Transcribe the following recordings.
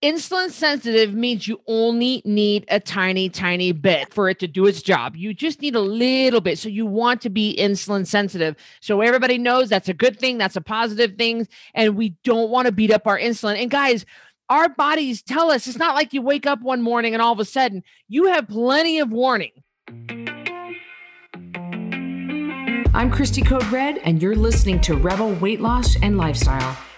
Insulin sensitive means you only need a tiny, tiny bit for it to do its job. You just need a little bit. So you want to be insulin sensitive. So everybody knows that's a good thing, that's a positive thing. And we don't want to beat up our insulin. And guys, our bodies tell us it's not like you wake up one morning and all of a sudden you have plenty of warning. I'm Christy Code Red, and you're listening to Rebel Weight Loss and Lifestyle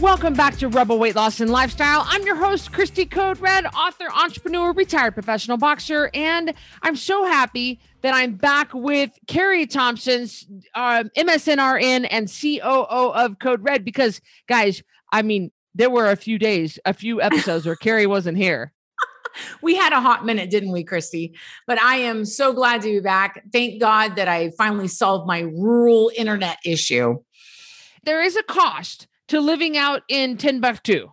Welcome back to Rebel Weight Loss and Lifestyle. I'm your host, Christy Code Red, author, entrepreneur, retired professional boxer, and I'm so happy that I'm back with Carrie Thompson's um, MSNRN and COO of Code Red because, guys, I mean, there were a few days, a few episodes where Carrie wasn't here. we had a hot minute, didn't we, Christy? But I am so glad to be back. Thank God that I finally solved my rural internet issue. There is a cost to living out in Timbuktu.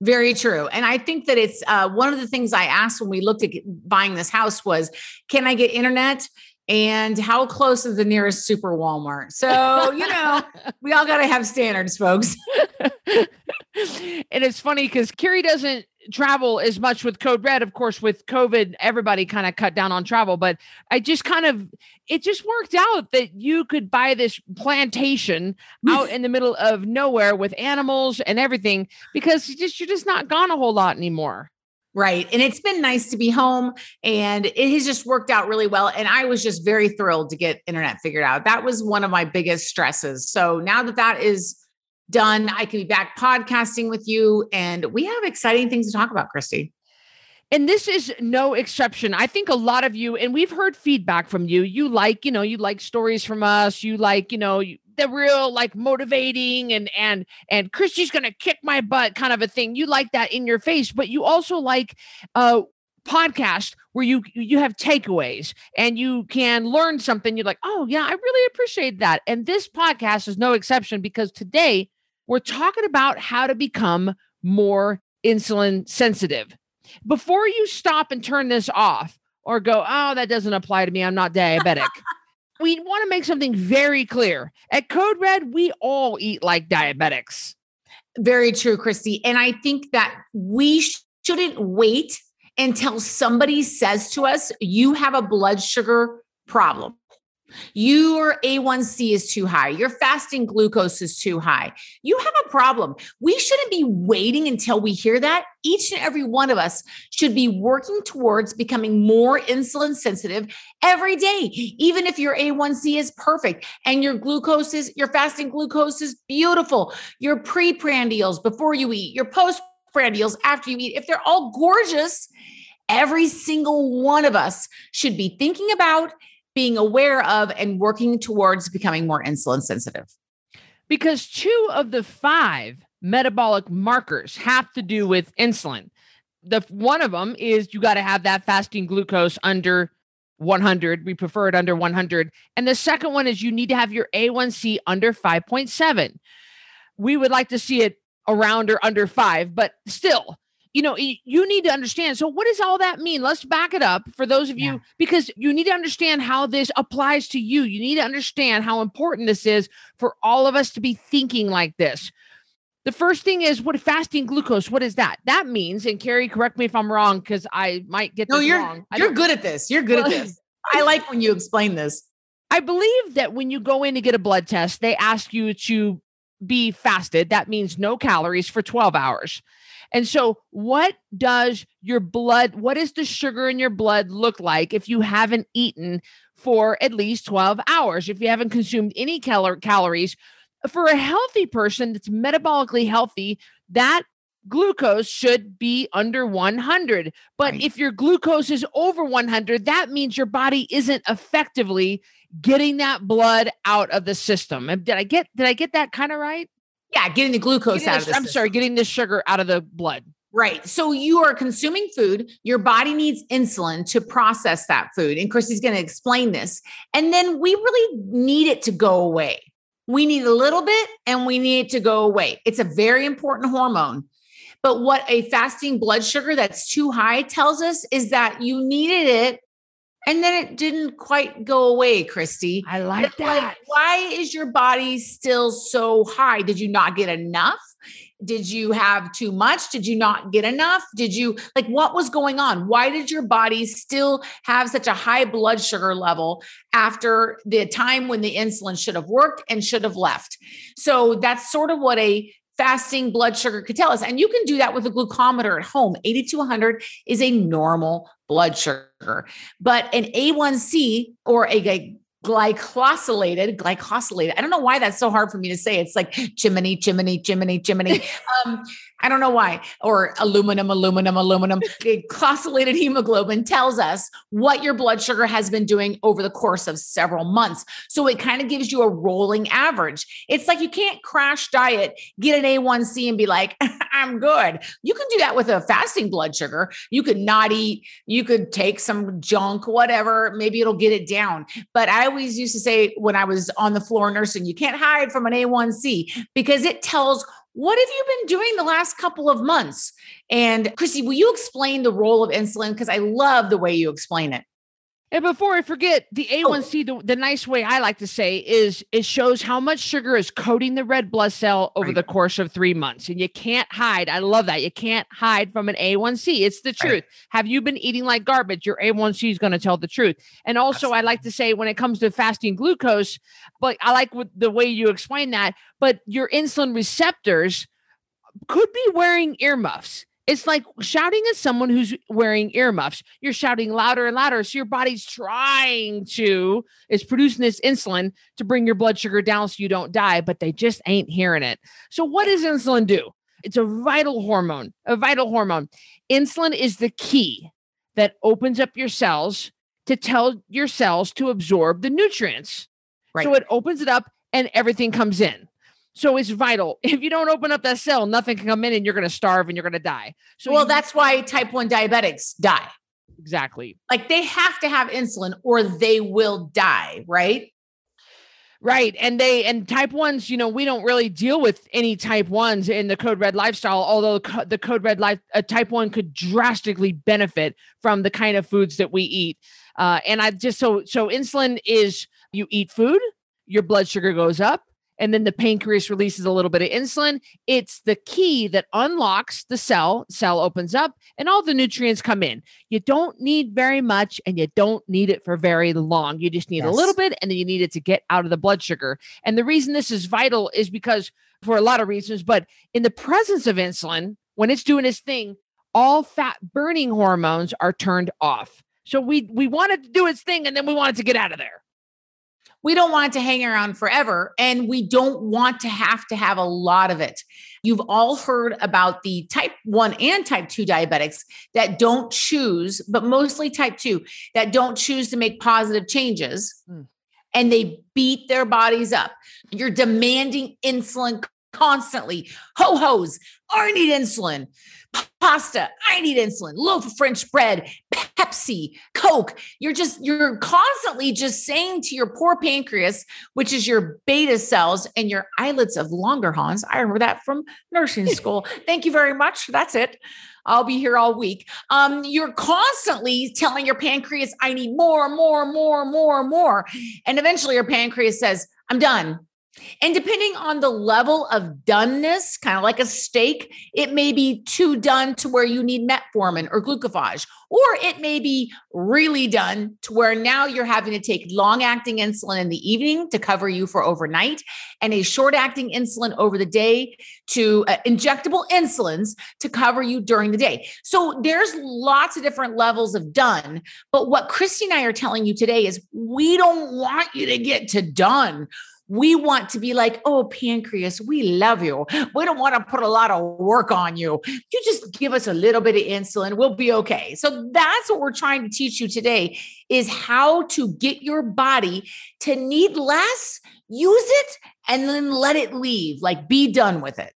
Very true. And I think that it's uh, one of the things I asked when we looked at buying this house was, can I get internet? And how close is the nearest super Walmart? So, you know, we all got to have standards, folks. and it's funny because Carrie doesn't travel as much with Code Red. Of course, with COVID, everybody kind of cut down on travel, but I just kind of, it just worked out that you could buy this plantation out in the middle of nowhere with animals and everything because you just, you're just not gone a whole lot anymore. Right. And it's been nice to be home and it has just worked out really well. And I was just very thrilled to get internet figured out. That was one of my biggest stresses. So now that that is done. I can be back podcasting with you. And we have exciting things to talk about, Christy. And this is no exception. I think a lot of you, and we've heard feedback from you. You like, you know, you like stories from us. You like, you know, the real like motivating and and and Christy's gonna kick my butt kind of a thing. You like that in your face, but you also like uh podcast where you you have takeaways and you can learn something. You're like, oh yeah, I really appreciate that. And this podcast is no exception because today we're talking about how to become more insulin sensitive. Before you stop and turn this off or go, oh, that doesn't apply to me, I'm not diabetic. we want to make something very clear. At Code Red, we all eat like diabetics. Very true, Christy. And I think that we shouldn't wait until somebody says to us, you have a blood sugar problem. Your A1C is too high. Your fasting glucose is too high. You have a problem. We shouldn't be waiting until we hear that. Each and every one of us should be working towards becoming more insulin sensitive every day, even if your A1C is perfect and your glucose is, your fasting glucose is beautiful. Your pre-prandials before you eat, your post-prandials after you eat, if they're all gorgeous, every single one of us should be thinking about being aware of and working towards becoming more insulin sensitive? Because two of the five metabolic markers have to do with insulin. The one of them is you got to have that fasting glucose under 100. We prefer it under 100. And the second one is you need to have your A1C under 5.7. We would like to see it around or under 5, but still you know, you need to understand. So, what does all that mean? Let's back it up for those of you, because you need to understand how this applies to you. You need to understand how important this is for all of us to be thinking like this. The first thing is what fasting glucose. What is that? That means, and Carrie, correct me if I'm wrong, because I might get no. you're wrong. you're good at this. You're good at this. I like when you explain this. I believe that when you go in to get a blood test, they ask you to be fasted. That means no calories for 12 hours. And so, what does your blood, what does the sugar in your blood look like if you haven't eaten for at least 12 hours? If you haven't consumed any cal- calories, for a healthy person that's metabolically healthy, that glucose should be under 100. But right. if your glucose is over 100, that means your body isn't effectively getting that blood out of the system. Did I get did I get that kind of right? Yeah, getting the glucose getting out the, of the I'm system. sorry, getting the sugar out of the blood. Right. So you are consuming food. Your body needs insulin to process that food. And Christy's going to explain this. And then we really need it to go away. We need a little bit and we need it to go away. It's a very important hormone. But what a fasting blood sugar that's too high tells us is that you needed it and then it didn't quite go away, Christy. I like It's that. Like, why is your body still so high? Did you not get enough? Did you have too much? Did you not get enough? Did you like what was going on? Why did your body still have such a high blood sugar level after the time when the insulin should have worked and should have left? So that's sort of what a fasting blood sugar could tell us. And you can do that with a glucometer at home. 80 to 100 is a normal blood sugar. But an A1C or a glycosylated, glycosylated. I don't know why that's so hard for me to say. It's like Jiminy, Jiminy, Jiminy, Jiminy. um, I don't know why. Or aluminum, aluminum, aluminum. The glycosylated hemoglobin tells us what your blood sugar has been doing over the course of several months. So it kind of gives you a rolling average. It's like you can't crash diet, get an A1C and be like, I'm good. You can do that with a fasting blood sugar. You could not eat, you could take some junk, whatever, maybe it'll get it down. But I always used to say when I was on the floor nursing, you can't hide from an A1C because it tells what have you been doing the last couple of months? And Chrissy, will you explain the role of insulin? Because I love the way you explain it. And before I forget, the Oh. A1C, the, the nice way I like to say is it shows how much sugar is coating the red blood cell over Right. the course of three months. And you can't hide. I love that. You can't hide from an A1C. It's the truth. Have you been eating like garbage? Your A1C is going to tell the truth. And also, I like to say when it comes to fasting glucose, but I like what, the way you explain that, but your insulin receptors could be wearing earmuffs. It's like shouting at someone who's wearing earmuffs. You're shouting louder and louder. So your body's trying to, is producing this insulin to bring your blood sugar down so you don't die, but they just ain't hearing it. So, what does insulin do? It's a vital hormone, a vital hormone. Insulin is the key that opens up your cells to tell your cells to absorb the nutrients. So it opens it up and everything comes in. So it's vital. If you don't open up that cell, nothing can come in and you're going to starve and you're going to die. So well, you- that's why type 1 diabetics die. exactly Like they have to have insulin or they will die, right? right. And they and type ones, you know, we don't really deal with any type ones in the Code Red lifestyle. Although the Code Red life, a type one could drastically benefit from the kind of foods that we eat. Uh, and I just so so insulin is you eat food, your blood sugar goes up, and then the pancreas releases a little bit of insulin. It's the key that unlocks the cell. Cell opens up, and all the nutrients come in. You don't need very much, and you don't need it for very long. You just need a little bit, and then you need it to get out of the blood sugar. And the reason this is vital is because for a lot of reasons, but in the presence of insulin, when it's doing its thing, all fat burning hormones are turned off. So we we want it to do its thing, and then we want it to get out of there. We don't want it to hang around forever and we don't want to have to have a lot of it. You've all heard about the type 1 and type 2 diabetics that don't choose, but mostly type 2 that don't choose to make positive changes Mm. and they beat their bodies up. You're demanding insulin constantly. Ho hos, I need insulin. Pasta, I need insulin. Loaf of French bread, Pepsi, Coke. You're just, you're constantly just saying to your poor pancreas, which is your beta cells and your islets of Langerhans. I remember that from nursing school. Thank you very much. That's it. I'll be here all week. Um, you're constantly telling your pancreas, I need more, more, more, more, more. And eventually your pancreas says, I'm done. And depending on the level of doneness, kind of like a steak, it may be too done to where you need metformin or glucophage, or it may be really done to where now you're having to take long acting insulin in the evening to cover you for overnight and a short acting insulin over the day to uh, injectable insulins to cover you during the day. So there's lots of different levels of done. But what Christy and I are telling you today is we don't want you to get to done. We want to be like, oh, pancreas, we love you. We don't want to put a lot of work on you. You just give us a little bit of insulin, we'll be okay. So that's what we're trying to teach you today is how to get your body to need less, use it, and then let it leave, like be done with it.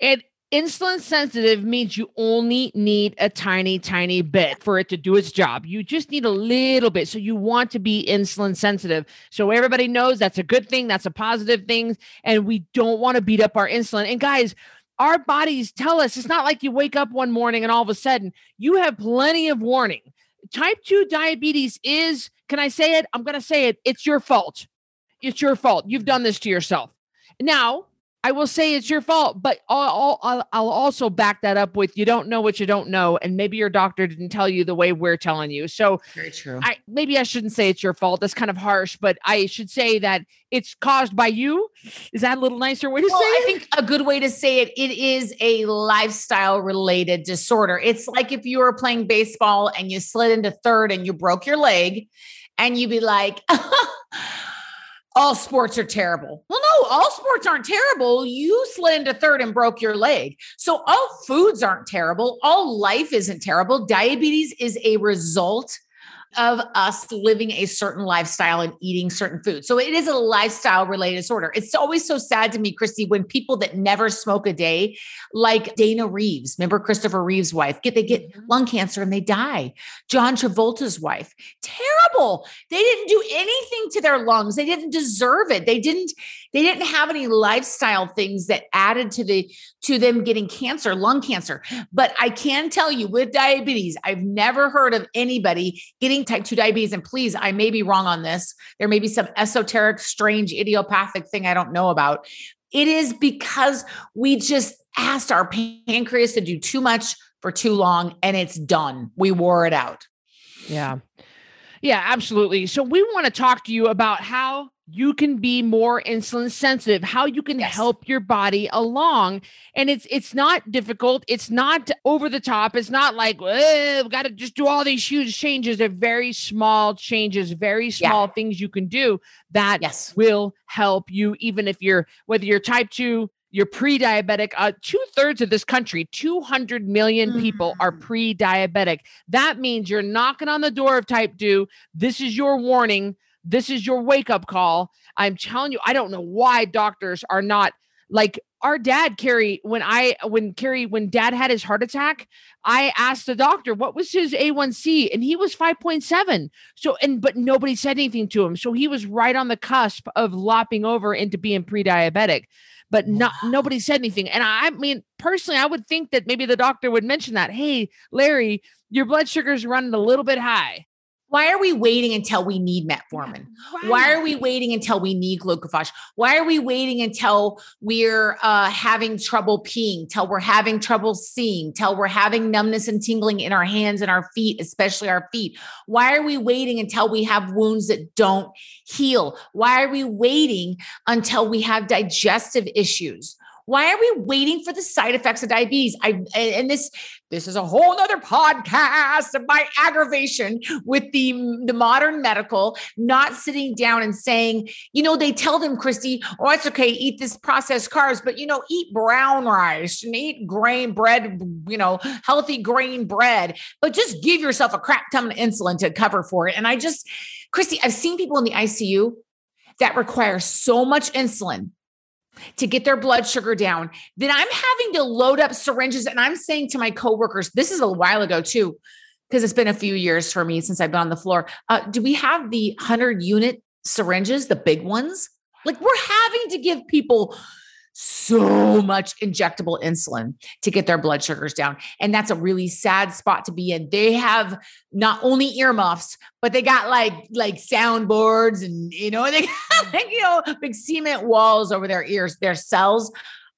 And Insulin sensitive means you only need a tiny, tiny bit for it to do its job. You just need a little bit. So you want to be insulin sensitive. So everybody knows that's a good thing, that's a positive thing. And we don't want to beat up our insulin. And guys, our bodies tell us it's not like you wake up one morning and all of a sudden you have plenty of warning. Type 2 diabetes is, can I say it? I'm going to say it. It's your fault. It's your fault. You've done this to yourself. Now, I will say it's your fault, but I'll, I'll, I'll, also back that up with you don't know what you don't know, and maybe your doctor didn't tell you the way we're telling you. So, very true. I maybe I shouldn't say it's your fault. That's kind of harsh, but I should say that it's caused by you. Is that a little nicer way to well, say it? I think a good way to say it. It is a lifestyle related disorder. It's like if you were playing baseball and you slid into third and you broke your leg, and you'd be like. all sports are terrible. Well, no, all sports aren't terrible. You slid into third and broke your leg. So all foods aren't terrible. All life isn't terrible. Diabetes is a result of us living a certain lifestyle and eating certain foods. So it is a lifestyle related disorder. It's always so sad to me, Christy, when people that never smoke a day, like Dana Reeves, remember Christopher Reeves' wife, get they get mm-hmm. lung cancer and they die. John Travolta's wife, terrible. They didn't do anything to their lungs. They didn't deserve it. They didn't they didn't have any lifestyle things that added to the to them getting cancer, lung cancer. But I can tell you with diabetes, I've never heard of anybody getting type 2 diabetes. And please, I may be wrong on this. There may be some esoteric, strange, idiopathic thing I don't know about. It is because we just asked our pancreas to do too much for too long and it's done. We wore it out. Yeah. Yeah, absolutely. So we want to talk to you about how you can be more insulin sensitive how you can yes. help your body along and it's it's not difficult it's not over the top it's not like we've got to just do all these huge changes they're very small changes very small yeah. things you can do that yes. will help you even if you're whether you're type 2 you're pre-diabetic uh, two-thirds of this country 200 million people mm. are pre-diabetic. That means you're knocking on the door of type 2 this is your warning. This is your wake up call. I'm telling you, I don't know why doctors are not like our dad Carrie when I when Carrie when dad had his heart attack I asked the doctor what was his A1C and he was 5.7 so and but nobody said anything to him. So he was right on the cusp of lopping over into being pre-diabetic but not nobody said anything. And I mean personally I would think that maybe the doctor would mention that hey Larry your blood sugar's running a little bit high why are we waiting until we need metformin? Right. Why are we waiting until we need glucophage? Why are we waiting until we're uh, having trouble peeing, till we're having trouble seeing, till we're having numbness and tingling in our hands and our feet, especially our feet? Why are we waiting until we have wounds that don't heal? Why are we waiting until we have digestive issues? Why are we waiting for the side effects of diabetes? I and this this is a whole other podcast of my aggravation with the, the modern medical not sitting down and saying, you know, they tell them, Christy, oh, it's okay, eat this processed carbs, but you know, eat brown rice and eat grain bread, you know, healthy grain bread, but just give yourself a crap ton of insulin to cover for it. And I just, Christy, I've seen people in the ICU that require so much insulin to get their blood sugar down, then I'm having to load up syringes. And I'm saying to my coworkers, this is a while ago too, because it's been a few years for me since I've been on the floor. Uh, do we have the 100 unit syringes, the big ones? Like we're having to give people so much injectable insulin to get their blood sugars down. And that's a really sad spot to be in. They have not only earmuffs, but they got like like soundboards and you know, they got mm. like, you know, big cement walls over their ears. Their cells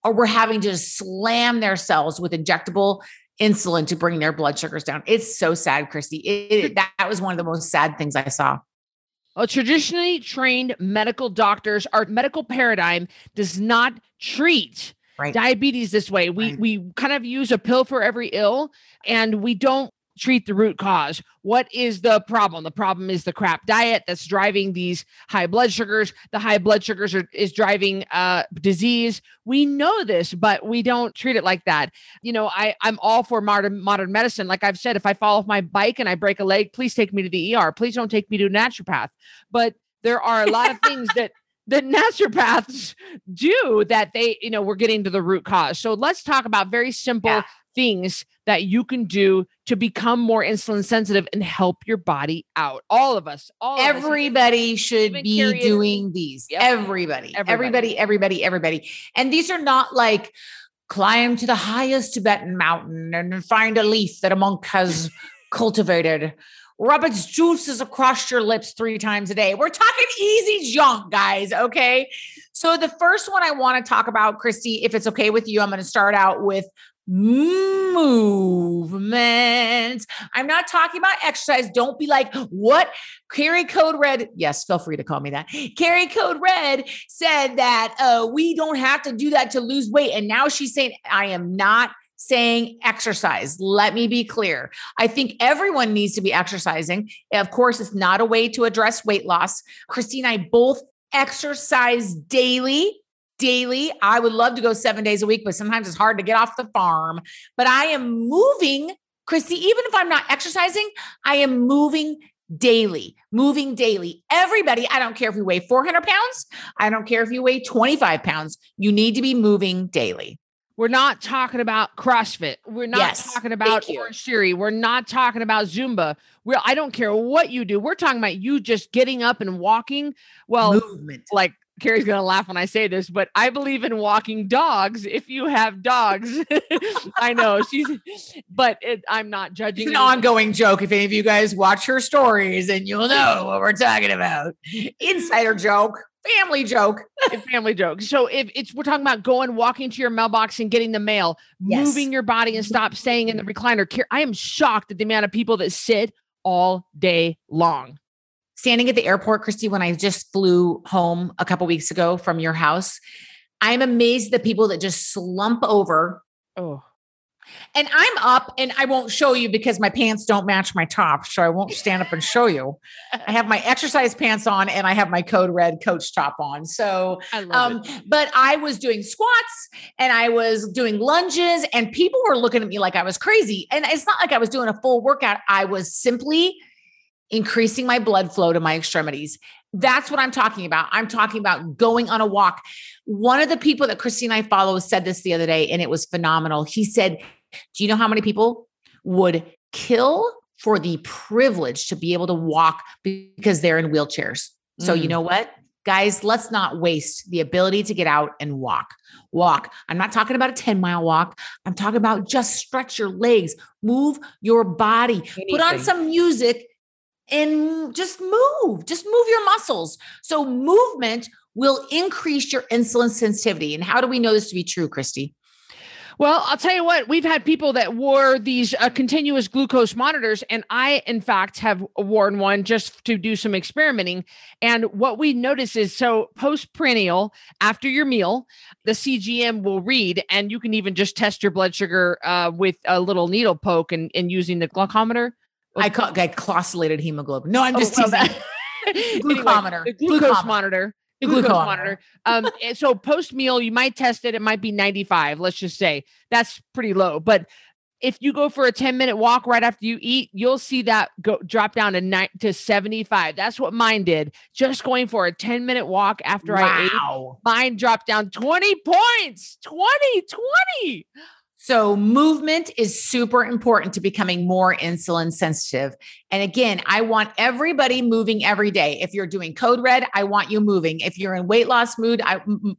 or we're having to slam their cells with injectable insulin to bring their blood sugars down. It's so sad, Christy. It, it, that was one of the most sad things I saw. Well, traditionally trained medical doctors, our medical paradigm does not treat right. diabetes this way. We right. we kind of use a pill for every ill, and we don't treat the root cause. What is the problem? The problem is the crap diet that's driving these high blood sugars. The high blood sugars are, is driving uh, disease. We know this, but we don't treat it like that. You know, I I'm all for modern modern medicine. Like I've said, if I fall off my bike and I break a leg, please take me to the ER. Please don't take me to a naturopath. But there are a lot of things that the naturopaths do that they, you know, we're getting to the root cause. So let's talk about very simple yeah. Things that you can do to become more insulin sensitive and help your body out. All of us, all everybody us, should be doing these. Yep. Everybody, everybody, everybody, everybody, everybody. And these are not like climb to the highest Tibetan mountain and find a leaf that a monk has cultivated rub its juices across your lips three times a day. We're talking easy junk, guys. Okay. So, the first one I want to talk about, Christy, if it's okay with you, I'm going to start out with movement. I'm not talking about exercise. Don't be like, what? Carrie Code Red. Yes, feel free to call me that. Carrie Code Red said that uh, we don't have to do that to lose weight. And now she's saying, I am not saying exercise. Let me be clear. I think everyone needs to be exercising. Of course, it's not a way to address weight loss. Christy and I both exercise daily. Daily. I would love to go seven days a week, but sometimes it's hard to get off the farm. But I am moving, Christy, even if I'm not exercising, I am moving daily, moving daily. Everybody, I don't care if you weigh 400 pounds, I don't care if you weigh 25 pounds, you need to be moving daily. We're not talking about CrossFit. We're not yes, talking about Siri. We're not talking about Zumba. We're, I don't care what you do. We're talking about you just getting up and walking. Well, movement. Like Carrie's gonna laugh when I say this, but I believe in walking dogs. If you have dogs, I know she's, but it, I'm not judging. It's an ongoing joke. If any of you guys watch her stories, and you'll know what we're talking about. Insider joke family joke. family joke. So if it's we're talking about going walking to your mailbox and getting the mail, yes. moving your body and stop staying in the recliner. I am shocked at the amount of people that sit all day long. Standing at the airport, Christy, when I just flew home a couple weeks ago from your house, I'm amazed the people that just slump over. Oh and I'm up and I won't show you because my pants don't match my top. So I won't stand up and show you. I have my exercise pants on and I have my code red coach top on. So, I um, but I was doing squats and I was doing lunges and people were looking at me like I was crazy. And it's not like I was doing a full workout. I was simply increasing my blood flow to my extremities. That's what I'm talking about. I'm talking about going on a walk. One of the people that Christine and I follow said this the other day, and it was phenomenal. He said, do you know how many people would kill for the privilege to be able to walk because they're in wheelchairs? So, mm. you know what? Guys, let's not waste the ability to get out and walk. Walk. I'm not talking about a 10 mile walk. I'm talking about just stretch your legs, move your body, Anything. put on some music and just move. Just move your muscles. So, movement will increase your insulin sensitivity. And how do we know this to be true, Christy? Well, I'll tell you what, we've had people that wore these uh, continuous glucose monitors, and I, in fact, have worn one just to do some experimenting. And what we notice is so postprandial, after your meal, the CGM will read, and you can even just test your blood sugar uh, with a little needle poke and, and using the glucometer. I call I closylated hemoglobin. No, I'm just oh, well, teasing. glucometer. Anyway, the glucose monitor glucose, glucose monitor. um, so post meal, you might test it. It might be 95. Let's just say that's pretty low. But if you go for a 10 minute walk right after you eat, you'll see that go drop down to nine to 75. That's what mine did. Just going for a 10 minute walk after wow. I ate, mine dropped down 20 points. 20, 20. So, movement is super important to becoming more insulin sensitive. And again, I want everybody moving every day. If you're doing code red, I want you moving. If you're in weight loss mood,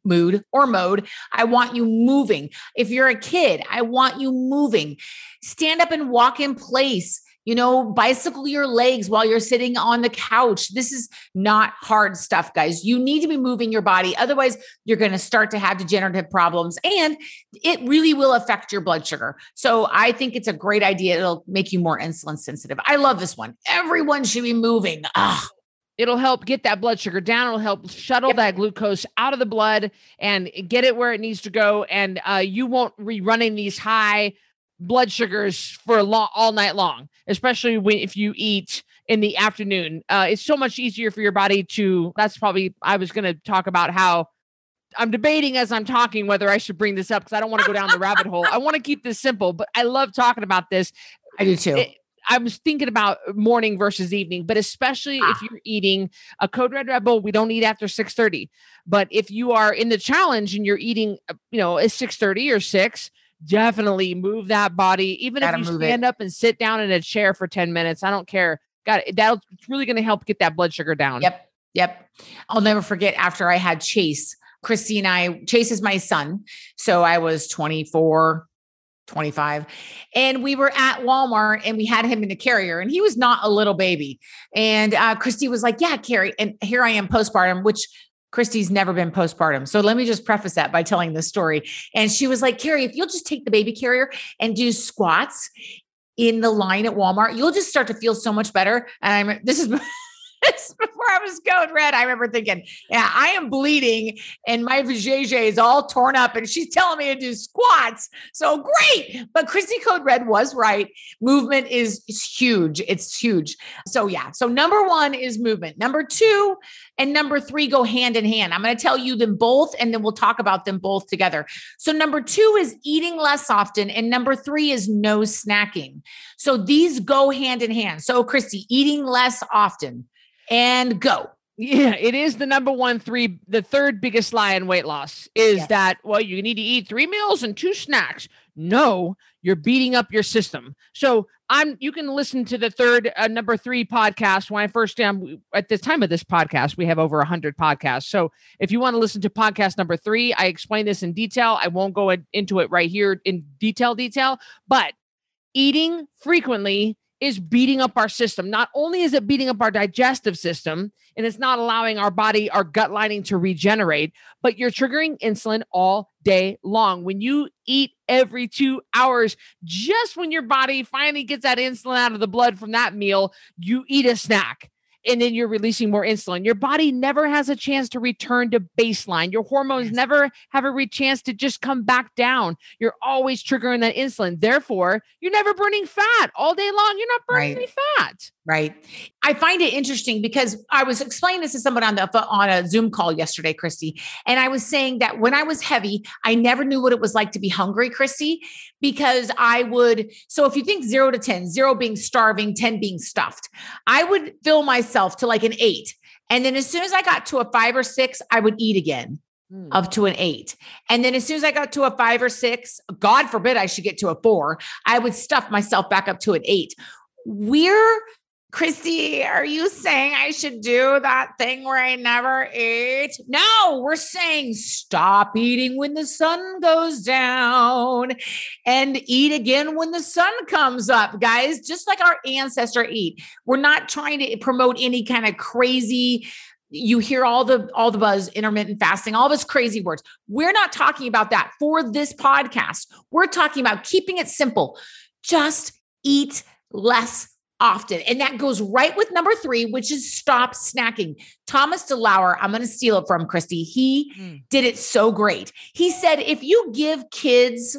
mood or mode, I want you moving. If you're a kid, I want you moving. Stand up and walk in place you know, bicycle your legs while you're sitting on the couch. This is not hard stuff, guys. You need to be moving your body. Otherwise, you're going to start to have degenerative problems and it really will affect your blood sugar. So I think it's a great idea. It'll make you more insulin sensitive. I love this one. Everyone should be moving. Ugh. It'll help get that blood sugar down. It'll help shuttle yep. that glucose out of the blood and get it where it needs to go. And uh, you won't be running these high blood sugars for a long, all night long, especially when if you eat in the afternoon. Uh, it's so much easier for your body to. That's probably I was going to talk about how I'm debating as I'm talking whether I should bring this up because I don't want to go down the rabbit hole. I want to keep this simple, but I love talking about this. I do too. It, I was thinking about morning versus evening, but especially Ah. if you're eating a Code Red Rebel, we don't eat after 6:30. But if you are in the challenge and you're eating, uh, you know, at 6:30 or 6, definitely move that body. Even Gotta if you move it. stand up and sit down in a chair for 10 minutes, I don't care. Got it. That'll it's really going to help get that blood sugar down. Yep. Yep. I'll never forget after I had Chase, Christy and I, Chase is my son. So I was 24, 25. And we were at Walmart and we had him in the carrier and he was not a little baby. And uh, Christy was like, Yeah, Carrie. And here I am postpartum, which Christy's never been postpartum. So let me just preface that by telling this story. And she was like, Carrie, if you'll just take the baby carrier and do squats in the line at Walmart, you'll just start to feel so much better. And I'm this is before I was code red. I remember thinking, yeah, I am bleeding and my vajayjay is all torn up and she's telling me to do squats. So great. But Christy Code Red was right. Movement is huge. It's huge. So yeah. So number one is movement. Number two and number three go hand in hand. I'm going to tell you them both and then we'll talk about them both together. So number two is eating less often. And number three is no snacking. So these go hand in hand. So Christy, eating less often and go. Yeah, it is the number one three, the third biggest lie in weight loss is Yes. that, well, you need to eat three meals and two snacks. No, you're beating up your system. So I'm, you can listen to the third, uh, number three podcast. When I first, um, at the time of this podcast, we have over a hundred podcasts. So if you want to listen to podcast number three, I explain this in detail. I won't go into it right here in detail, detail, but eating frequently is beating up our system. Not only is it beating up our digestive system and it's not allowing our body, our gut lining to regenerate, but you're triggering insulin all day long. When you eat every two hours, just when your body finally gets that insulin out of the blood from that meal, you eat a snack. And then you're releasing more insulin. Your body never has a chance to return to baseline. Your hormones never have a re- chance to just come back down. You're always triggering that insulin. Therefore, you're never burning fat all day long. You're not burning Right. any fat. Right. I find it interesting because I was explaining this to someone on the on a Zoom call yesterday, Christy, and I was saying that when I was heavy, I never knew what it was like to be hungry, Christy, because I would. So if you think zero to 10, zero being starving, 10 being stuffed, I would fill myself to like an eight. And then as soon as I got to a five or six, I would eat again. Hmm. up to an eight. And then as soon as I got to a five or six, God forbid I should get to a four, I would stuff myself back up to an eight. We're Christy, are you saying I should do that thing where I never eat? No, we're saying stop eating when the sun goes down and eat again when the sun comes up, guys, just like our ancestor eat. We're not trying to promote any kind of crazy you hear all the all the buzz intermittent fasting all this crazy words we're not talking about that for this podcast we're talking about keeping it simple just eat less often. And that goes right with number three which is stop snacking. Thomas delauer i'm going to steal it from christy. He Mm. did it so great. He said if you give kids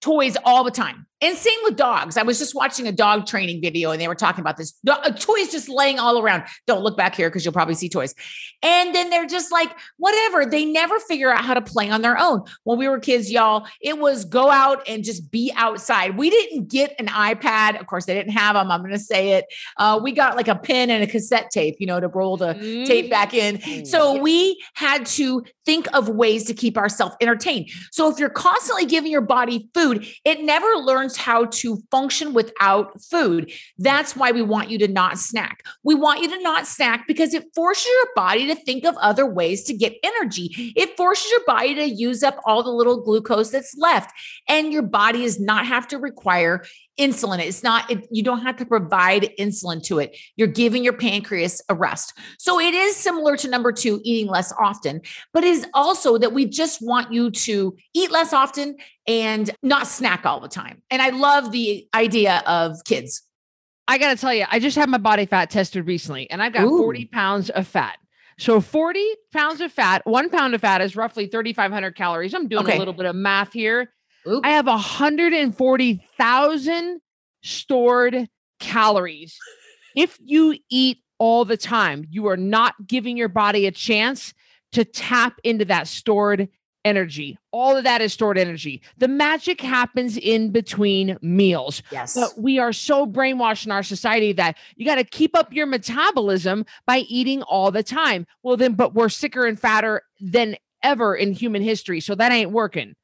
toys all the time. And same with dogs. I was just watching a dog training video and they were talking about this. Do- uh, toys just laying all around. Don't look back here because you'll probably see toys. And then they're just like, whatever. They never figure out how to play on their own. When we were kids, y'all, it was go out and just be outside. We didn't get an iPad. Of course, they didn't have them. I'm going to say it. Uh, we got like a pen and a cassette tape, you know, to roll the tape back in. So we had to think of ways to keep ourselves entertained. So if you're constantly giving your body food, it never learns how to function without food. That's why we want you to not snack. We want you to not snack because it forces your body to think of other ways to get energy. It forces your body to use up all the little glucose that's left. And your body does not have to require insulin. It's not, it, you don't have to provide insulin to it. You're giving your pancreas a rest. So it is similar to number two, eating less often, but it is also that we just want you to eat less often and not snack all the time. And I love the idea of kids. I got to tell you, I just had my body fat tested recently and I've got Ooh. 40 pounds of fat. So 40 pounds of fat, one pound of fat is roughly 3,500 calories. I'm doing Okay. a little bit of math here. Oop. I have 140,000 stored calories. If you eat all the time, you are not giving your body a chance to tap into that stored energy. All of that is stored energy. The magic happens in between meals. Yes. But we are so brainwashed in our society that you got to keep up your metabolism by eating all the time. Well, then, but we're sicker and fatter than ever in human history. So that ain't working.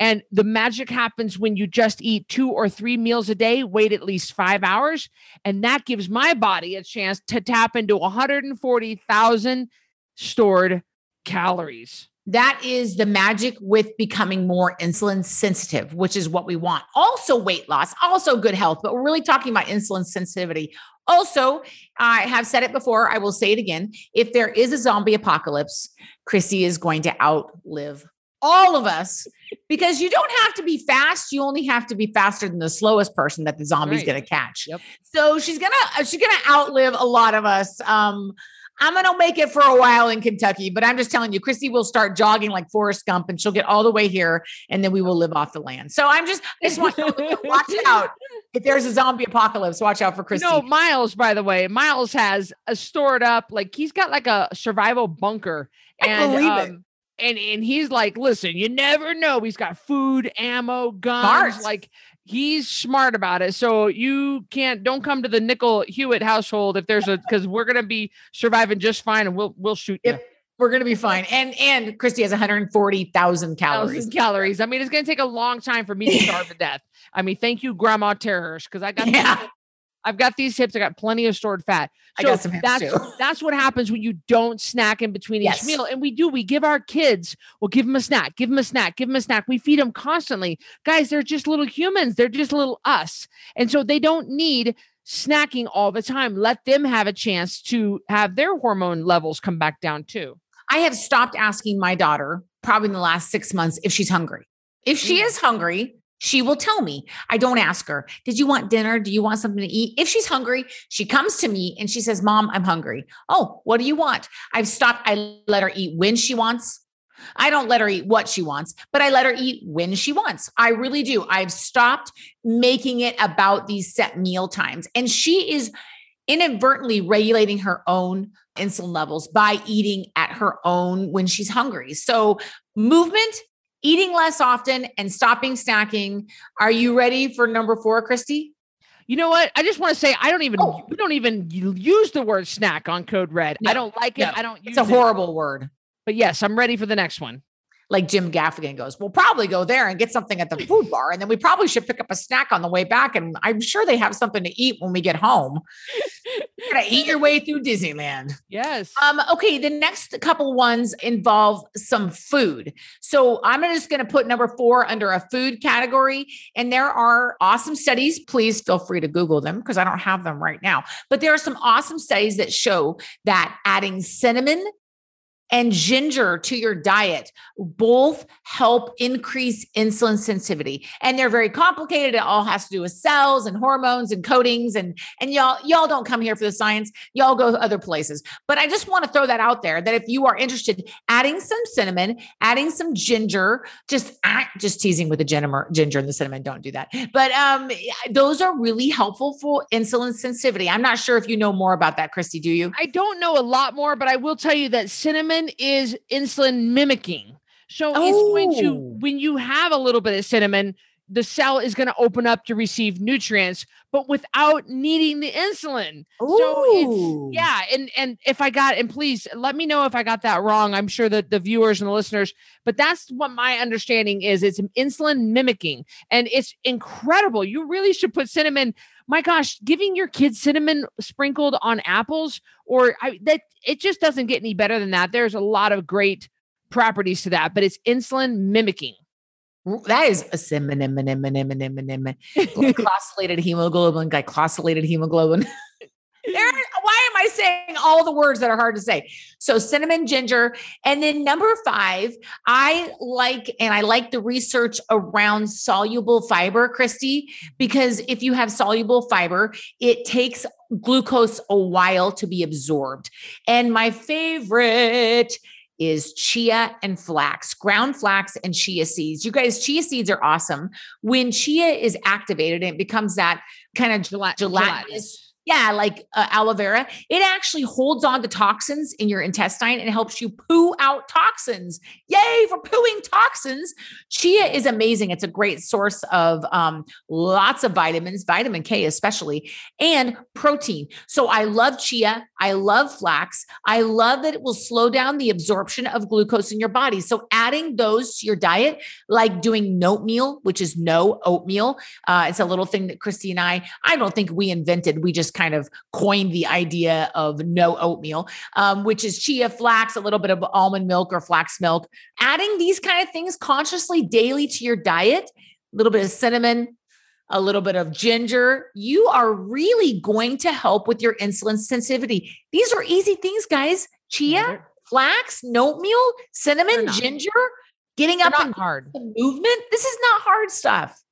And the magic happens when you just eat two or three meals a day, wait at least five hours. And that gives my body a chance to tap into 140,000 stored calories. That is the magic with becoming more insulin sensitive, which is what we want. Also, weight loss, also good health, but we're really talking about insulin sensitivity. Also, I have said it before, I will say it again. If there is a zombie apocalypse, Christy is going to outlive all of us because you don't have to be fast you only have to be faster than the slowest person that the zombie's Right. going to catch Yep. so she's gonna uh, she's gonna outlive a lot of us um i'm gonna make it for a while in kentucky but i'm just telling you christy will start jogging like forrest gump and she'll get all the way here and then we will live off the land so i'm just i just want you to watch out if there's a zombie apocalypse watch out for christy No, Miles, by the way, Miles has a stored up, like he's got like a survival bunker. I And believe it. And and he's like, listen, you never know. He's got food, ammo, guns. Smart. Like he's smart about it. So you can't don't come to the Nickel Hewitt household if there's a because we're gonna be surviving just fine and we'll we'll shoot you. Yep. we're gonna be fine and and christy has 140000 calories calories. I mean, it's gonna take a long time for me to starve to death. I mean, thank you, Grandma Terrors, because I got Yeah. I've got these hips. I got plenty of stored fat. I So got some hips that's too. that's what happens when you don't snack in between Yes. each meal. And we do. We give our kids. We'll give them a snack. Give them a snack. Give them a snack. We feed them constantly, guys. They're just little humans. They're just little us, and so they don't need snacking all the time. Let them have a chance to have their hormone levels come back down too. I have stopped asking my daughter probably in the last six months if she's hungry. If she Mm. is hungry, she will tell me. I don't ask her, Did you want dinner? Do you want something to eat? If she's hungry, she comes to me and she says, Mom, I'm hungry. Oh, what do you want? I've stopped. I let her eat when she wants. I don't let her eat what she wants, but I let her eat when she wants. I really do. I've stopped making it about these set meal times. And she is inadvertently regulating her own insulin levels by eating at her own when she's hungry. So, movement, eating less often, and stopping snacking. Are you ready for number four, Christy? You know what? I just want to say I don't even Oh. we don't even use the word snack on Code Red. I don't like it. no. I don't It's a it. horrible word. But yes, I'm ready for the next one. Like Jim Gaffigan goes, we'll probably go there and get something at the food bar. And then we probably should pick up a snack on the way back. And I'm sure they have something to eat when we get home. To eat your way through Disneyland. Yes. Um, okay, the next couple ones involve some food. So I'm just going to put number four under a food category. And there are awesome studies. Please feel free to Google them because I don't have them right now. But there are some awesome studies that show that adding cinnamon and ginger to your diet both help increase insulin sensitivity. And they're very complicated. It all has to do with cells and hormones and coatings. And and y'all y'all don't come here for the science. Y'all go other places. But i just want to throw that out there that if you are interested adding some cinnamon adding some ginger just ah, just teasing with the ginger ginger and the cinnamon don't do that. But um those are really helpful for insulin sensitivity. I'm not sure if you know more about that christy do you? I don't know a lot more, but I will tell you that cinnamon is insulin mimicking. So it's going to, Oh. when you have a little bit of cinnamon, the cell is going to open up to receive nutrients, but without needing the insulin. So it's yeah, and and if I got and please let me know if I got that wrong. I'm sure that the viewers and the listeners, but that's what my understanding is. It's insulin mimicking, and it's incredible. You really should put cinnamon. My gosh, giving your kids cinnamon sprinkled on apples, or I, that it just doesn't get any better than that. There's a lot of great properties to that, but it's insulin mimicking. That is a cinnamon, glycosylated hemoglobin, glycosylated hemoglobin. There, why am I saying all the words that are hard to say? So cinnamon, ginger, and then number five, I like and I like the research around soluble fiber, Christy, because if you have soluble fiber, it takes glucose a while to be absorbed. And my favorite is chia and flax, ground flax and chia seeds. You guys, chia seeds are awesome. When chia is activated, it becomes that kind of Gelat- gelatinous yeah, like uh, aloe vera, it actually holds on to toxins in your intestine and helps you poo out toxins. Yay for pooing toxins. Chia is amazing. It's a great source of um, lots of vitamins, vitamin K especially, and protein. So I love chia. I love flax. I love that it will slow down the absorption of glucose in your body. So adding those to your diet, like doing note meal, which is no oatmeal, uh, it's a little thing that Christy and I, I don't think we invented. We just kind of coined the idea of no oatmeal, um, which is chia flax, a little bit of almond milk or flax milk. Adding these kind of things consciously daily to your diet, a little bit of cinnamon, a little bit of ginger, you are really going to help with your insulin sensitivity. These are easy things, guys. Chia, flax, note meal, cinnamon, ginger, getting They're up and hard. movement. This is not hard stuff.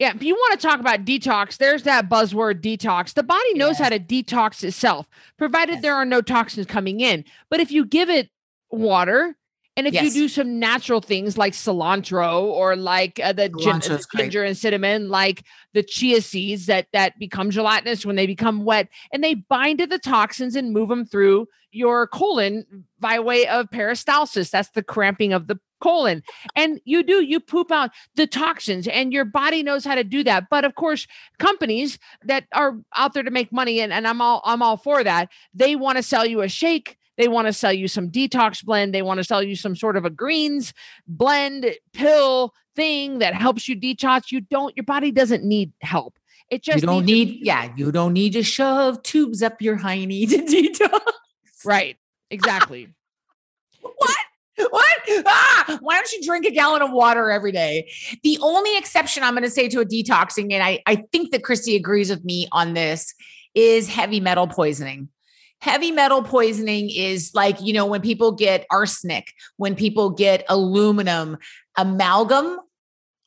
Yeah, if you want to talk about detox, there's that buzzword detox. The body knows how to detox itself, provided Yes. there are no toxins coming in. But if you give it water, and if Yes. you do some natural things like cilantro or like uh, the, gin- Cilantro's the great. ginger and cinnamon, like the chia seeds that that become gelatinous when they become wet, and they bind to the toxins and move them through your colon by way of peristalsis. That's the cramping of the colon. And you do, you poop out the toxins, and your body knows how to do that. But of course, companies that are out there to make money, and, and I'm all I'm all for that, they want to sell you a shake. They want to sell you some detox blend. They want to sell you some sort of a greens blend pill thing that helps you detox. You don't, your body doesn't need help. It just you don't needs- need, yeah, you don't need to shove tubes up your hiney to detox. right. Exactly. What? What? Ah, why don't you drink a gallon of water every day? The only exception I'm going to say to a detoxing, and I, I think that Christy agrees with me on this, is heavy metal poisoning. Heavy metal poisoning is like, you know, when people get arsenic, when people get aluminum, amalgam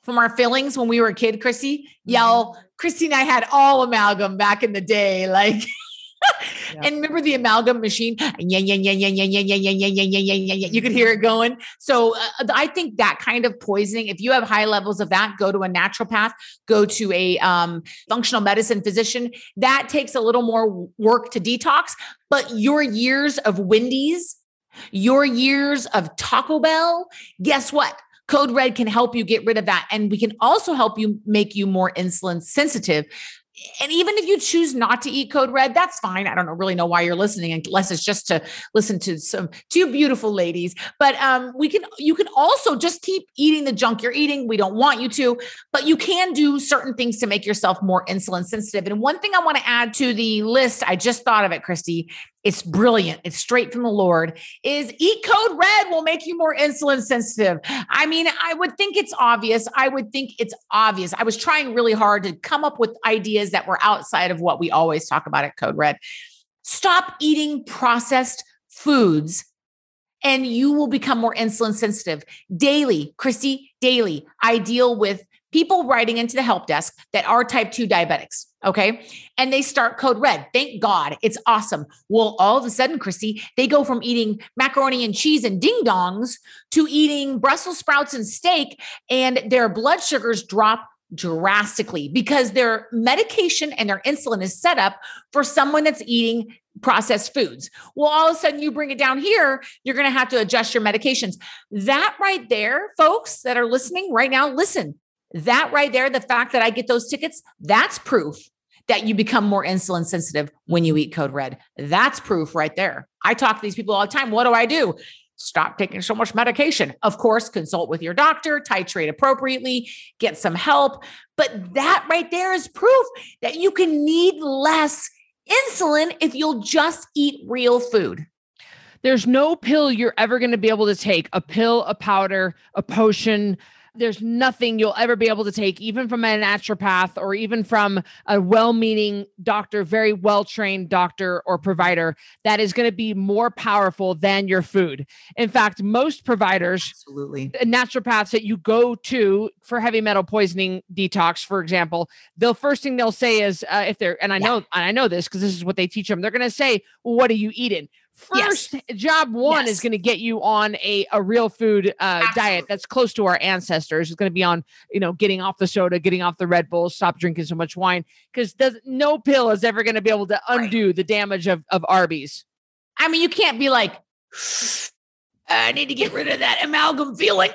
from our fillings when we were a kid, Christy. Mm-hmm. Y'all, Christy and I had all amalgam back in the day. Like, and remember the amalgam machine? Yeah, yeah, yeah, yeah, yeah, yeah, yeah, yeah, yeah, yeah, yeah, yeah, yeah, yeah. You could hear it going. So uh, I think that kind of poisoning, if you have high levels of that, go to a naturopath, go to a um, functional medicine physician. That takes a little more work to detox, but your years of Wendy's, your years of Taco Bell, guess what? Code Red can help you get rid of that. And we can also help you make you more insulin sensitive. And even if you choose not to eat Code Red, that's fine. I don't know, really know why you're listening, unless it's just to listen to some two beautiful ladies. But um, we can you can also just keep eating the junk you're eating. We don't want you to, but you can do certain things to make yourself more insulin sensitive. And one thing I want to add to the list, I just thought of it, Christy. It's brilliant. It's straight from the Lord. Is eat code red will make you more insulin sensitive. I mean, I would think it's obvious. I would think it's obvious. I was trying really hard to come up with ideas that were outside of what we always talk about at Code Red. Stop eating processed foods and you will become more insulin sensitive daily. Christy, daily. I deal with people writing into the help desk that are type 2 diabetics. Okay. And they start code red. Thank God. It's awesome. Well, all of a sudden, Christy, they go from eating macaroni and cheese and ding dongs to eating Brussels sprouts and steak, and their blood sugars drop drastically because their medication and their insulin is set up for someone that's eating processed foods. Well, all of a sudden you bring it down here, you're going to have to adjust your medications. That right there, folks that are listening right now, listen, that right there, the fact that I get those tickets, that's proof that you become more insulin sensitive when you eat code red. That's proof right there. I talk to these people all the time. What do I do? Stop taking so much medication. Of course, consult with your doctor, titrate appropriately, get some help. But that right there is proof that you can need less insulin if you'll just eat real food. There's no pill you're ever going to be able to take a pill, a powder, a potion. There's nothing you'll ever be able to take, even from a naturopath or even from a well meaning doctor, very well trained doctor or provider, that is going to be more powerful than your food. In fact, most providers, Absolutely. naturopaths that you go to for heavy metal poisoning detox, for example, the first thing they'll say is uh, if they're and I Yeah. know and I know this because this is what they teach them. They're going to say, "Well, what are you eating?" First job one is going to get you on a, a real food uh, diet that's close to our ancestors. It's going to be on, you know, getting off the soda, getting off the Red Bull, stop drinking so much wine, because no pill is ever going to be able to Right. undo the damage of, of Arby's. I mean, you can't be like, I need to get rid of that amalgam feeling.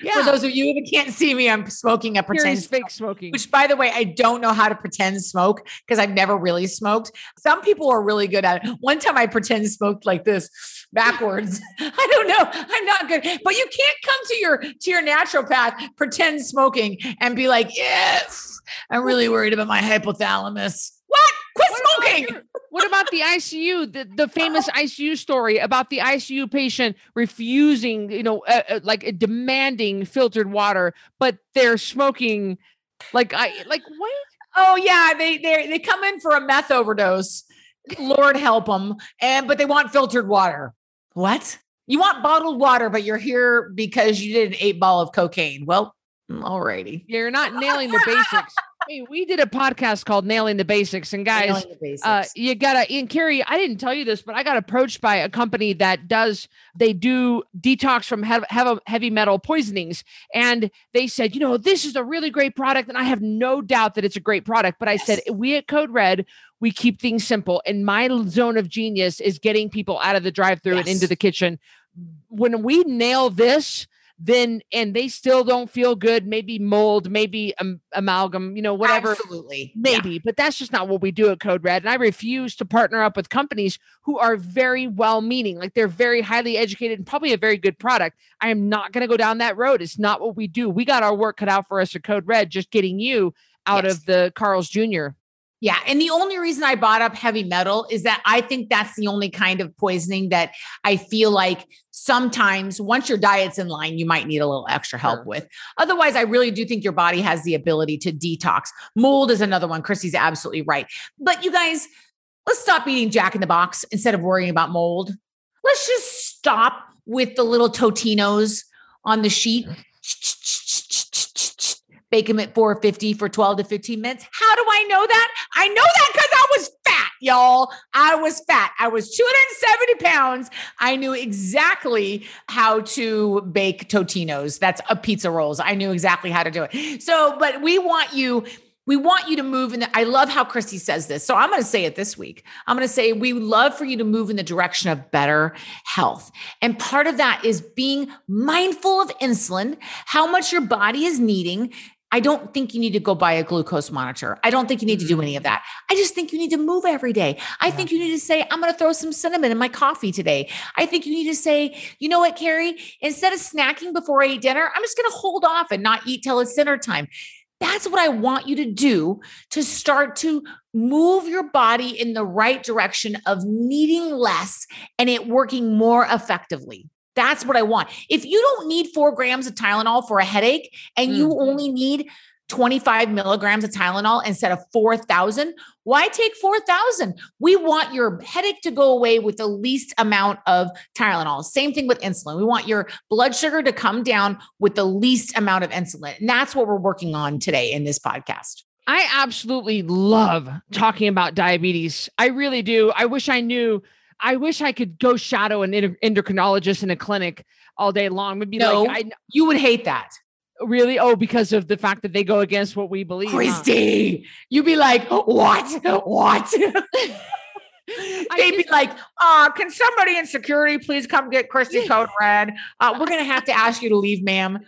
Yeah. For those of you who can't see me, I'm smoking a pretend Carrie's fake smoking. which by the way, I don't know how to pretend smoke because I've never really smoked. Some people are really good at it. One time I pretend smoked like this backwards. I don't know. I'm not good. But you can't come to your to your naturopath, pretend smoking, and be like, yes, I'm really worried about my hypothalamus. What? Quit What smoking. your- What about the ICU? The, the famous ICU story about the ICU patient refusing, you know, uh, uh, like uh, demanding filtered water, but they're smoking. Like I like what? Oh yeah, they they they come in for a meth overdose. Lord help them. And but they want filtered water. What? You want bottled water, but you're here because you did an eight ball of cocaine. Well, alrighty. You're not nailing the basics. Hey, we did a podcast called "Nailing the Basics," and guys, basics. uh, you gotta. And Carrie, I didn't tell you this, but I got approached by a company that does. They do detox from heavy, heavy metal poisonings, and they said, you know, this is a really great product, and I have no doubt that it's a great product. But I said, we at Code Red, we keep things simple, and my zone of genius is getting people out of the drive-through and into the kitchen. When we nail this. Then and they still don't feel good. Maybe mold, maybe um, amalgam, you know, whatever Absolutely. Yeah. maybe but that's just not what we do at code red and i refuse to partner up with companies who are very well meaning like they're very highly educated and probably a very good product i am not going to go down that road it's not what we do we got our work cut out for us at code red just getting you out Yes. of the carl's jr Yeah. And the only reason I brought up heavy metal is that I think that's the only kind of poisoning that I feel like sometimes once your diet's in line, you might need a little extra help Sure. with. Otherwise, I really do think your body has the ability to detox. Mold is another one. Christy's absolutely right. But you guys, let's stop eating Jack in the Box instead of worrying about mold. Let's just stop with the little Totinos on the sheet. Mm-hmm. Bake them at 450 for 12 to 15 minutes. How do I know that? I know that because I was fat, y'all. I was fat. I was 270 pounds. I knew exactly how to bake Totinos. That's a pizza rolls. I knew exactly how to do it. So, but we want you. We want you to move in the, I love how Christy says this. So I'm going to say it this week. I'm going to say we love for you to move in the direction of better health. And part of that is being mindful of insulin, how much your body is needing. I don't think you need to go buy a glucose monitor. I don't think you need to do mm-hmm. any of that. I just think you need to move every day. I think you need to say, I'm going to throw some cinnamon in my coffee today. I think you need to say, you know what, Carrie, instead of snacking before I eat dinner, I'm just going to hold off and not eat till it's dinner time. That's what I want you to do to start to move your body in the right direction of needing less and it working more effectively. That's what I want. If you don't need four grams of Tylenol for a headache and you Mhm. only need 25 milligrams of Tylenol instead of 4,000, why take 4,000? We want your headache to go away with the least amount of Tylenol. Same thing with insulin. We want your blood sugar to come down with the least amount of insulin. And that's what we're working on today in this podcast. I absolutely love talking about diabetes. I really do. I wish I knew. I wish I could go shadow an endo- endocrinologist in a clinic all day long. Would be No. like, I You would hate that. really oh because of the fact that they go against what we believe. huh? Christy, you'd be like, what? What? They'd be like, uh, can somebody in security please come get Christy Code Red? Uh, we're going to have to ask you to leave, ma'am.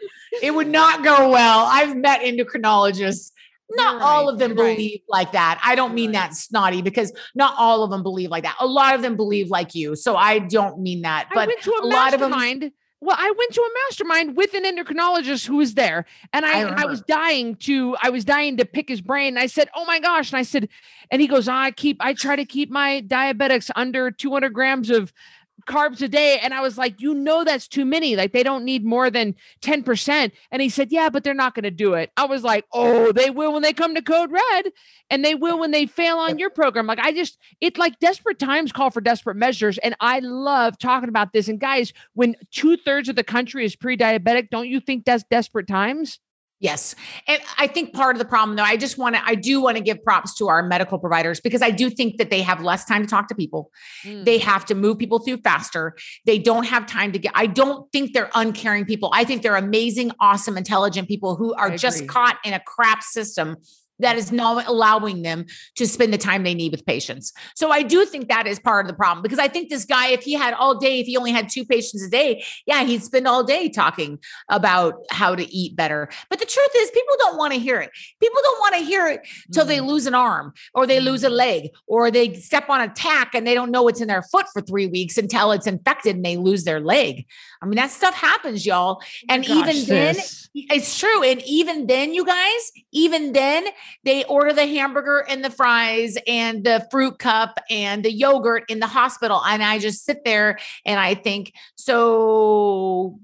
It would not go well. I've met endocrinologists. Not You're all right, of them you're right. believe like that. I don't mean right. that snotty because not all of them believe like that. A lot of them believe like you. So I don't mean that. I But went to a, a lot of 'em- mastermind. Well, I went to a mastermind with an endocrinologist who was there, and I, I and I was dying to I was dying to pick his brain. I said, "Oh my gosh!" And I said, and he goes, "I keep I try to keep my diabetics under 200 grams of carbs a day," and I was like, "You know that's too many. Like they don't need more than 10 percent." And he said, "Yeah, but they're not going to do it." I was like, "Oh, they will when they come to Code Red, and they will when they fail on your program." Like I just it's like desperate times call for desperate measures, and I love talking about this. And guys, when two thirds of the country is pre-diabetic, don't you think that's desperate times? Yes. And I think part of the problem though, I just want to, I do want to give props to our medical providers because I do think that they have less time to talk to people. Mm. They have to move people through faster. They don't have time to get, I don't think they're uncaring people. I think they're amazing, awesome, intelligent people who are just caught in a crap system that is not allowing them to spend the time they need with patients. So I do think that is part of the problem because I think this guy, if he had all day, if he only had two patients a day, yeah, he'd spend all day talking about how to eat better. But the truth is, people don't want to hear it. People don't want to hear it till they lose an arm or they lose a mm-hmm. leg or they step on a tack and they don't know what's in their foot for three weeks until it's infected and they lose their leg. I mean, that stuff happens, y'all. Oh and oh even then, it's true. And even then, you guys, even then, they order the hamburger and the fries and the fruit cup and the yogurt in the hospital. And I just sit there and I think, so,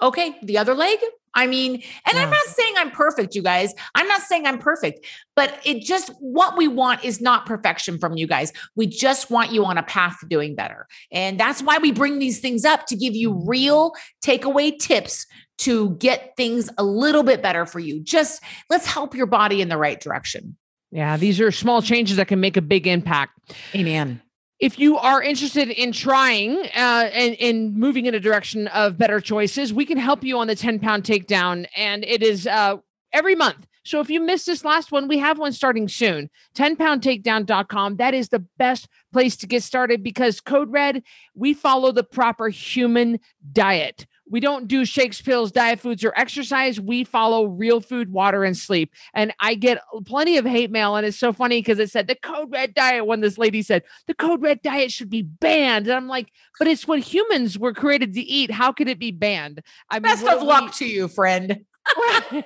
okay, the other leg, I mean, and yeah. I'm not saying I'm perfect, you guys. I'm not saying I'm perfect, but it just what we want is not perfection from you guys. We just want you on a path to doing better. And that's why we bring these things up to give you real takeaway tips to get things a little bit better for you. Just let's help your body in the right direction. Yeah, these are small changes that can make a big impact. Amen if you are interested in trying uh, and, and moving in a direction of better choices, we can help you on the 10 pound takedown. And it is uh, every month. So if you missed this last one, we have one starting soon. 10poundtakedown.com. That is the best place to get started because Code Red, we follow the proper human diet. We don't do shakes, pills, diet foods, or exercise. We follow real food, water, and sleep. And I get plenty of hate mail. And it's so funny because it said the code red diet when this lady said the code red diet should be banned. And I'm like, but it's what humans were created to eat. How could it be banned? I mean, best of luck to you, friend.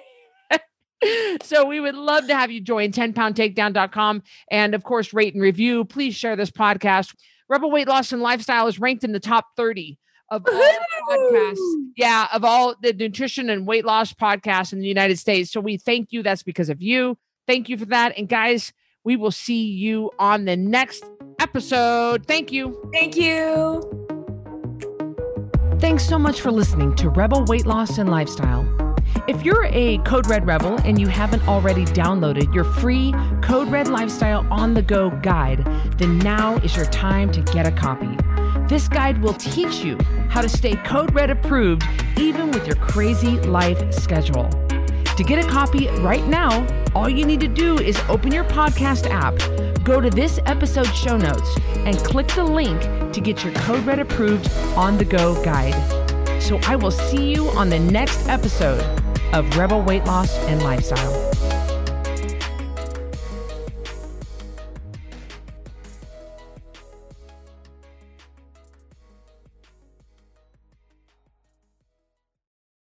so we would love to have you join 10poundtakedown.com and of course rate and review please share this podcast rebel weight loss and lifestyle is ranked in the top 30 of all podcasts. Yeah, of all the nutrition and weight loss podcasts in the United States. So we thank you. That's because of you. Thank you for that. And guys, we will see you on the next episode. Thank you. Thank you. Thanks so much for listening to Rebel Weight Loss and Lifestyle. If you're a Code Red Rebel and you haven't already downloaded your free Code Red Lifestyle on the Go guide, then now is your time to get a copy. This guide will teach you how to stay Code Red approved even with your crazy life schedule. To get a copy right now, all you need to do is open your podcast app, go to this episode show notes, and click the link to get your Code Red approved on the go guide. So I will see you on the next episode of Rebel Weight Loss and Lifestyle.